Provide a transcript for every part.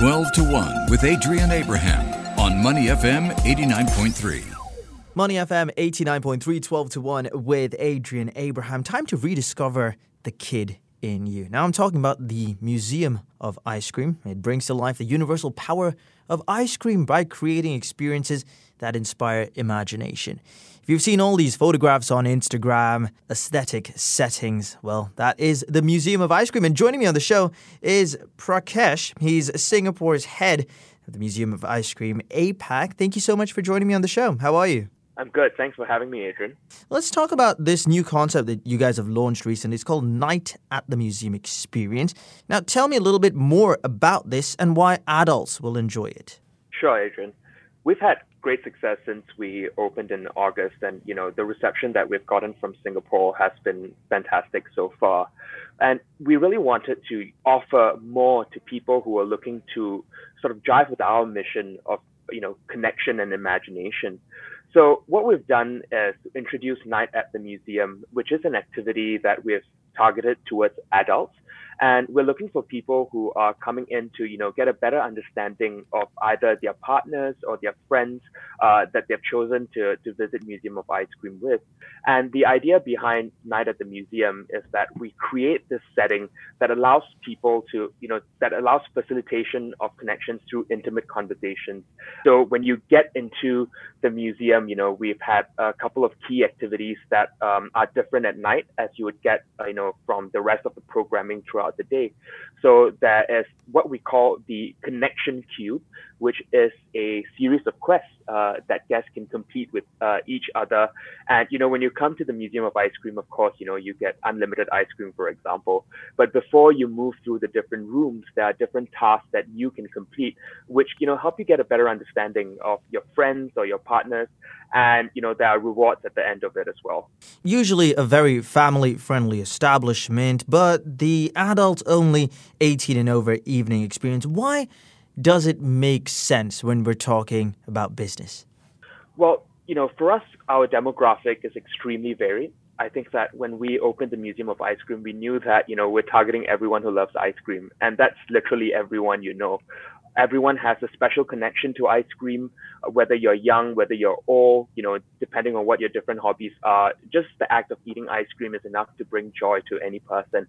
12 to 1 with Adrian Abraham on Money FM 89.3. Money FM 89.3, 12 to 1 with Adrian Abraham. Time to rediscover the kid in you. Now I'm talking about the Museum of Ice Cream. It brings to life the universal power of ice cream by creating experiences that inspire imagination. If you've seen all these photographs on Instagram, aesthetic settings, well, that is the Museum of Ice Cream. And joining me on the show is Prakash. He's Singapore's head of the Museum of Ice Cream, APAC. Thank you so much for joining me on the show. How are you? I'm good. Thanks for having me, Adrian. Let's talk about this new concept that you guys have launched recently. It's called Night at the Museum Experience. Now, tell me a little bit more about this and why adults will enjoy it. Sure, Adrian. We've had great success since we opened in August, and you know the reception that we've gotten from Singapore has been fantastic so far. And we really wanted to offer more to people who are looking to sort of drive with our mission of you know connection and imagination. So what we've done is introduce Night at the Museum, which is an activity that we've targeted towards adults. And we're looking for people who are coming in to, you know, get a better understanding of either their partners or their friends uh, that they've chosen to, to visit Museum of Ice Cream with. And the idea behind Night at the Museum is that we create this setting that allows people to, you know, that allows facilitation of connections through intimate conversations. So when you get into the museum, you know, we've had a couple of key activities that um, are different at night as you would get, uh, you know, from the rest of the programming throughout the day. So that is what we call the connection cube, which is a series of quests uh, that guests can complete with uh, each other. And you know, when you come to the Museum of Ice Cream, of course, you know you get unlimited ice cream, for example. But before you move through the different rooms, there are different tasks that you can complete, which you know help you get a better understanding of your friends or your partners. And you know there are rewards at the end of it as well. Usually a very family-friendly establishment, but the adult-only 18 and over evening experience. Why? Does it make sense when we're talking about business? Well, you know, for us, our demographic is extremely varied. I think that when we opened the Museum of Ice Cream, we knew that, you know, we're targeting everyone who loves ice cream. And that's literally everyone you know everyone has a special connection to ice cream, whether you're young, whether you're old, you know, depending on what your different hobbies are. Just the act of eating ice cream is enough to bring joy to any person.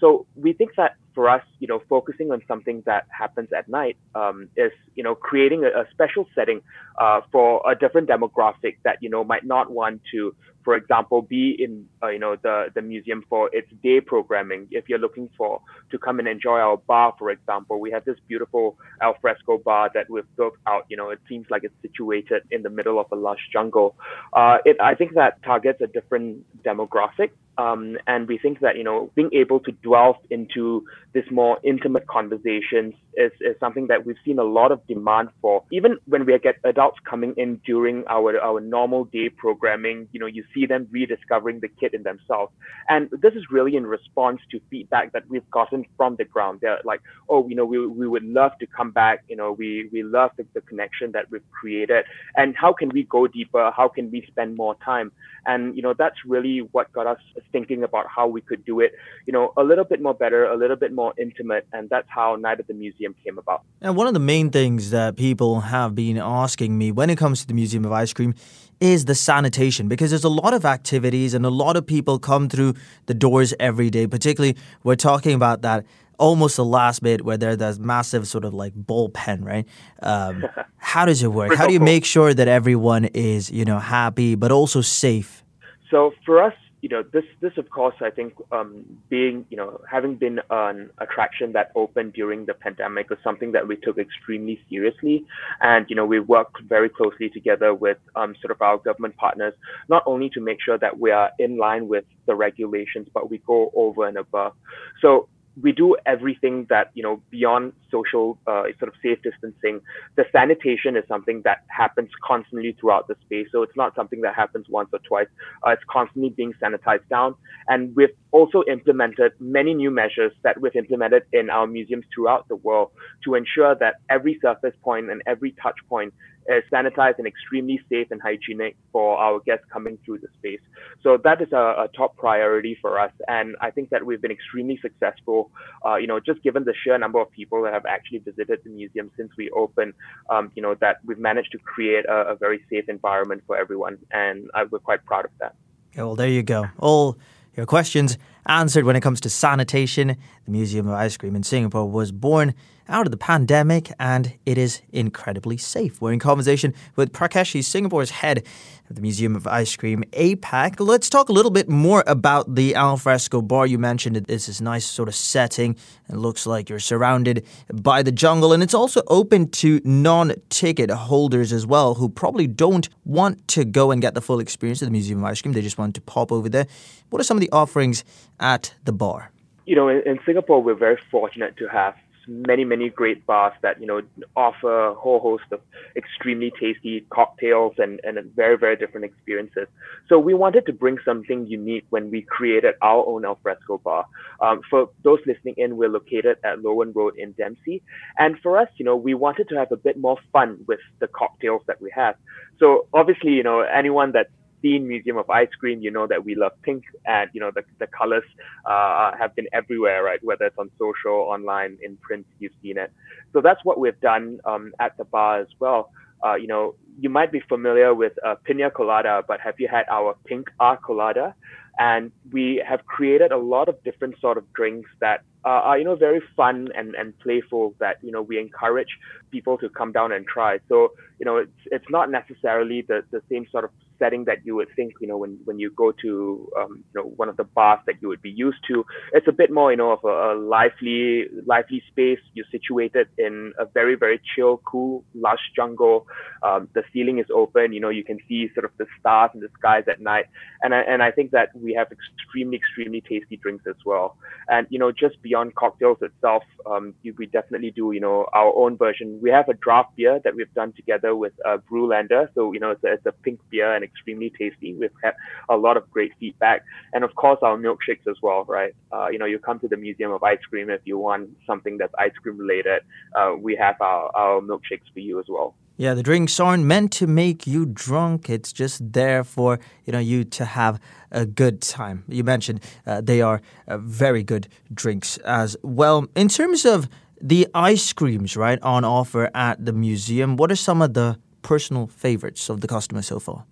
So we think that for us, you know, focusing on something that happens at night um, is, you know, creating a, a special setting uh, for a different demographic that, you know, might not want to for example, be in uh, you know the the museum for its day programming. If you're looking for to come and enjoy our bar, for example, we have this beautiful alfresco bar that we've built out. You know, it seems like it's situated in the middle of a lush jungle. Uh, it I think that targets a different demographic um, and we think that, you know, being able to delve into this more intimate conversations is, is something that we've seen a lot of demand for. Even when we get adults coming in during our, our normal day programming, you know, you see them rediscovering the kid in themselves. And this is really in response to feedback that we've gotten from the ground. They're like, oh, you know, we, we would love to come back. You know, we, we love the, the connection that we've created. And how can we go deeper? How can we spend more time? And, you know, that's really what got us thinking about how we could do it, you know, a little bit more better, a little bit more intimate. And that's how Night at the Museum came about. And one of the main things that people have been asking me when it comes to the Museum of Ice Cream is the sanitation because there's a lot of activities and a lot of people come through the doors every day. Particularly, we're talking about that almost the last bit where there's that massive sort of like bullpen, right? Um, how does it work? How do you make sure that everyone is, you know, happy but also safe? So for us, you know, this this of course I think um, being you know having been an attraction that opened during the pandemic was something that we took extremely seriously, and you know we worked very closely together with um, sort of our government partners, not only to make sure that we are in line with the regulations, but we go over and above. So we do everything that you know beyond social uh, sort of safe distancing the sanitation is something that happens constantly throughout the space. So it's not something that happens once or twice. Uh, it's constantly being sanitized down. And we've also implemented many new measures that we've implemented in our museums throughout the world to ensure that every surface point and every touch point is sanitized and extremely safe and hygienic for our guests coming through the space. So that is a, a top priority for us, and I think that we've been extremely successful. Uh, you know, just given the sheer number of people that have actually visited the museum since we opened, um, you know, that we've managed to create a, a very safe environment for everyone, and I, we're quite proud of that. Yeah, well, there you go. All your questions answered when it comes to sanitation. The Museum of Ice Cream in Singapore was born out of the pandemic and it is incredibly safe. We're in conversation with Prakash, Singapore's head of the Museum of Ice Cream APAC. Let's talk a little bit more about the alfresco bar. You mentioned it is this is nice sort of setting. It looks like you're surrounded by the jungle and it's also open to non-ticket holders as well who probably don't want to go and get the full experience of the Museum of Ice Cream. They just want to pop over there. What are some of the offerings at the bar? You know, in, in Singapore, we're very fortunate to have many, many great bars that, you know, offer a whole host of extremely tasty cocktails and, and very, very different experiences. So we wanted to bring something unique when we created our own alfresco bar. Um, for those listening in, we're located at Loewen Road in Dempsey. And for us, you know, we wanted to have a bit more fun with the cocktails that we have. So obviously, you know, anyone that's Museum of Ice Cream, you know that we love pink, and you know the the colors uh, have been everywhere, right? Whether it's on social, online, in print, you've seen it. So that's what we've done um, at the bar as well. Uh, you know, you might be familiar with uh, pina colada, but have you had our pink R colada? And we have created a lot of different sort of drinks that uh, are, you know, very fun and, and playful that, you know, we encourage people to come down and try. So, you know, it's, it's not necessarily the, the same sort of setting that you would think, you know, when, when you go to, um, you know, one of the bars that you would be used to. It's a bit more, you know, of a, a lively, lively space. You're situated in a very, very chill, cool, lush jungle. Um, the ceiling is open. You know, you can see sort of the stars in the skies at night. And I, and I think that we have extremely, extremely tasty drinks as well. And, you know, just beyond cocktails itself, um, we definitely do, you know, our own version. We have a draft beer that we've done together with uh, Brewlander. So, you know, it's a, it's a pink beer and extremely tasty. We've had a lot of great feedback, and of course our milkshakes as well, right? Uh, you know, you come to the Museum of Ice Cream if you want something that's ice cream related. Uh, we have our, our milkshakes for you as well. Yeah, the drinks aren't meant to make you drunk. It's just there for you know you to have a good time. You mentioned uh, they are uh, very good drinks as well. In terms of the ice creams, right, on offer at the museum, what are some of the personal favorites of the customers so far?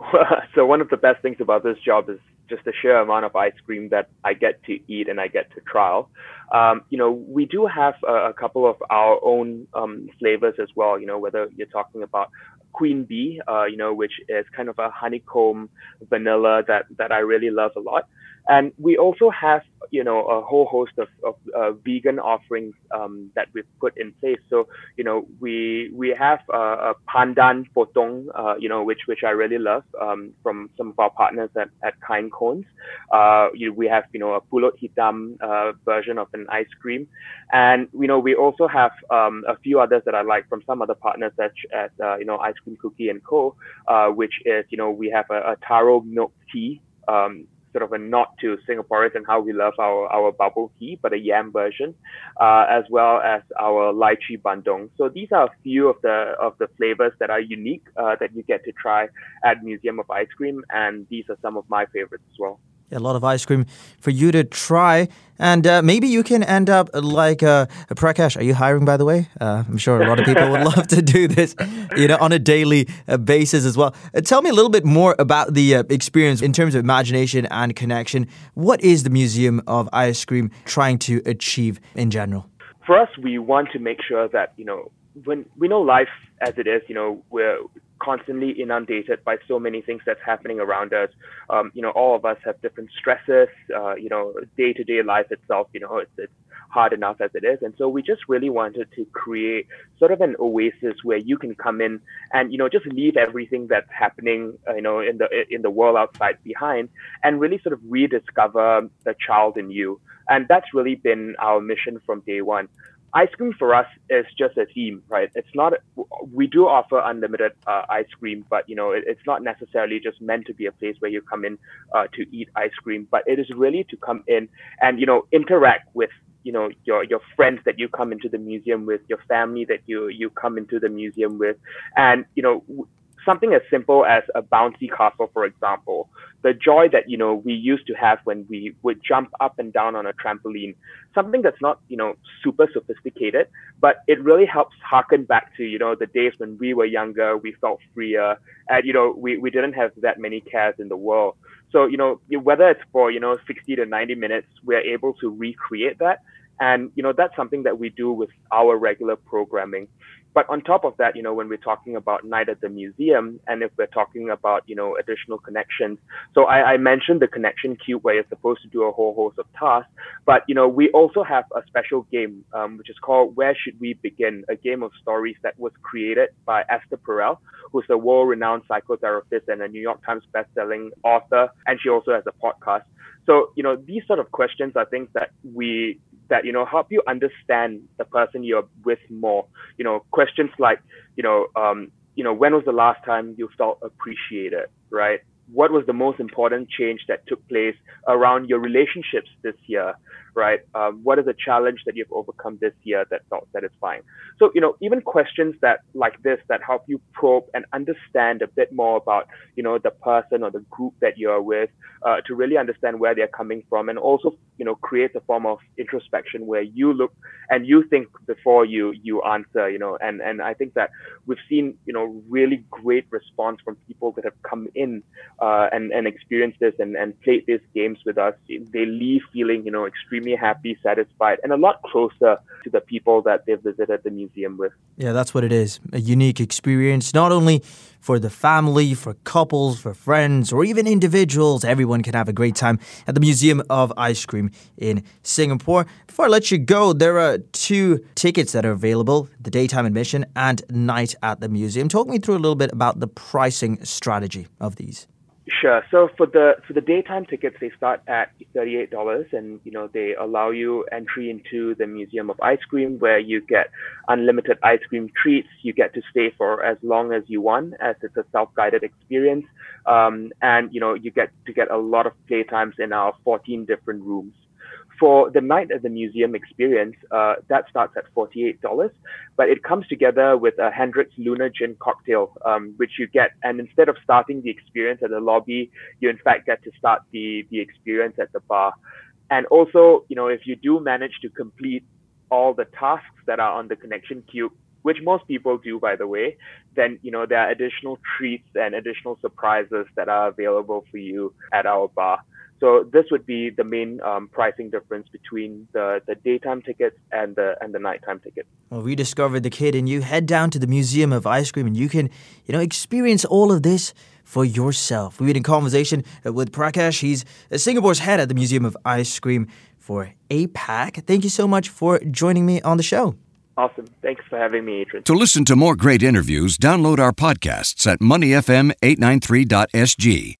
so one of the best things about this job is just the sheer amount of ice cream that I get to eat and I get to trial. Um, you know, we do have a, a couple of our own um, flavors as well. You know, whether you're talking about Queen Bee, uh, you know, which is kind of a honeycomb vanilla that that I really love a lot. And we also have, you know, a whole host of, of uh, vegan offerings um, that we've put in place. So, you know, we we have uh, a pandan potong, uh, you know, which which I really love um, from some of our partners at, at Kind Cones. Uh, you, we have, you know, a pulut hitam uh, version of an ice cream, and you know, we also have um, a few others that I like from some other partners, such as uh, you know, Ice Cream Cookie and Co., which is, you know, we have a, a taro milk tea. Um, sort of a nod to Singaporeans and how we love our, our bubble tea, but a yam version, uh, as well as our lychee bandung. So these are a few of the of the flavors that are unique uh, that you get to try at Museum of Ice Cream, and these are some of my favorites as well a lot of ice cream for you to try. And uh, maybe you can end up like uh, Prakash. Are you hiring, by the way? Uh, I'm sure a lot of people would love to do this, you know, on a daily uh, basis as well. Uh, tell me a little bit more about the uh, experience in terms of imagination and connection. What is the Museum of Ice Cream trying to achieve in general? For us, we want to make sure that you know when we know life as it is, you know, we're constantly inundated by so many things that's happening around us. Um, you know, all of us have different stresses. Uh, you know, day to day life itself, you know, it's, it's hard enough as it is. And so we just really wanted to create sort of an oasis where you can come in and, you know, just leave everything that's happening, uh, you know, in the, in the world outside behind and really sort of rediscover the child in you. And that's really been our mission from day one ice cream for us is just a theme, right? It's not, we do offer unlimited uh, ice cream, but you know, it, it's not necessarily just meant to be a place where you come in uh, to eat ice cream, but it is really to come in and, you know, interact with you know your your friends that you come into the museum with your family that you you come into the museum with and you know something as simple as a bouncy castle, for example, the joy that you know we used to have when we would jump up and down on a trampoline, something that's not you know super sophisticated, but it really helps harken back to you know the days when we were younger, we felt freer, and you know we, we didn't have that many cares in the world. So you know whether it's for you know 60 to 90 minutes, we're able to recreate that, and you know that's something that we do with our regular programming. But on top of that, you know, when we're talking about night at the museum, and if we're talking about, you know, additional connections, so I, I mentioned the connection cube where you're supposed to do a whole host of tasks, but you know, we also have a special game um, which is called Where Should We Begin? A game of stories that was created by Esther Perel, who's a world-renowned psychotherapist and a New York Times best-selling author, and she also has a podcast. So, you know, these sort of questions are things that we that you know help you understand the person you're with more. You know, questions like you know, um, you know, when was the last time you felt appreciated, right? What was the most important change that took place around your relationships this year? Right? Um, what is a challenge that you've overcome this year that felt satisfying? So, you know, even questions that like this that help you probe and understand a bit more about, you know, the person or the group that you're with uh, to really understand where they're coming from and also, you know, create a form of introspection where you look and you think before you you answer, you know, and and I think that we've seen, you know, really great response from people that have come in uh, and and experienced this and and played these games with us. They leave feeling, you know, extremely extremely happy, satisfied, and a lot closer to the people that they've visited the museum with. Yeah, that's what it is. A unique experience, not only for the family, for couples, for friends, or even individuals. Everyone can have a great time at the Museum of Ice Cream in Singapore. Before I let you go, there are two tickets that are available the daytime admission and night at the museum. Talk me through a little bit about the pricing strategy of these. Sure. So for the for the daytime tickets, they start at thirty eight dollars, and you know they allow you entry into the Museum of Ice Cream, where you get unlimited ice cream treats. You get to stay for as long as you want, as it's a self guided experience, um, and you know you get to get a lot of playtimes in our fourteen different rooms for the night at the museum experience, uh, that starts at $48, but it comes together with a Hendrick's Lunar Gin cocktail, um, which you get. And instead of starting the experience at the lobby, you in fact get to start the, the experience at the bar. And also, you know, if you do manage to complete all the tasks that are on the connection cube, which most people do, by the way, then you know there are additional treats and additional surprises that are available for you at our bar. So this would be the main um, pricing difference between the, the daytime tickets and the and the nighttime tickets. Well, rediscover the kid, and you head down to the Museum of Ice Cream, and you can, you know, experience all of this for yourself. We're in conversation with Prakash. He's Singapore's head at the Museum of Ice Cream for APAC. Thank you so much for joining me on the show. Awesome. Thanks for having me, Adrian. To listen to more great interviews, download our podcasts at moneyfm893.sg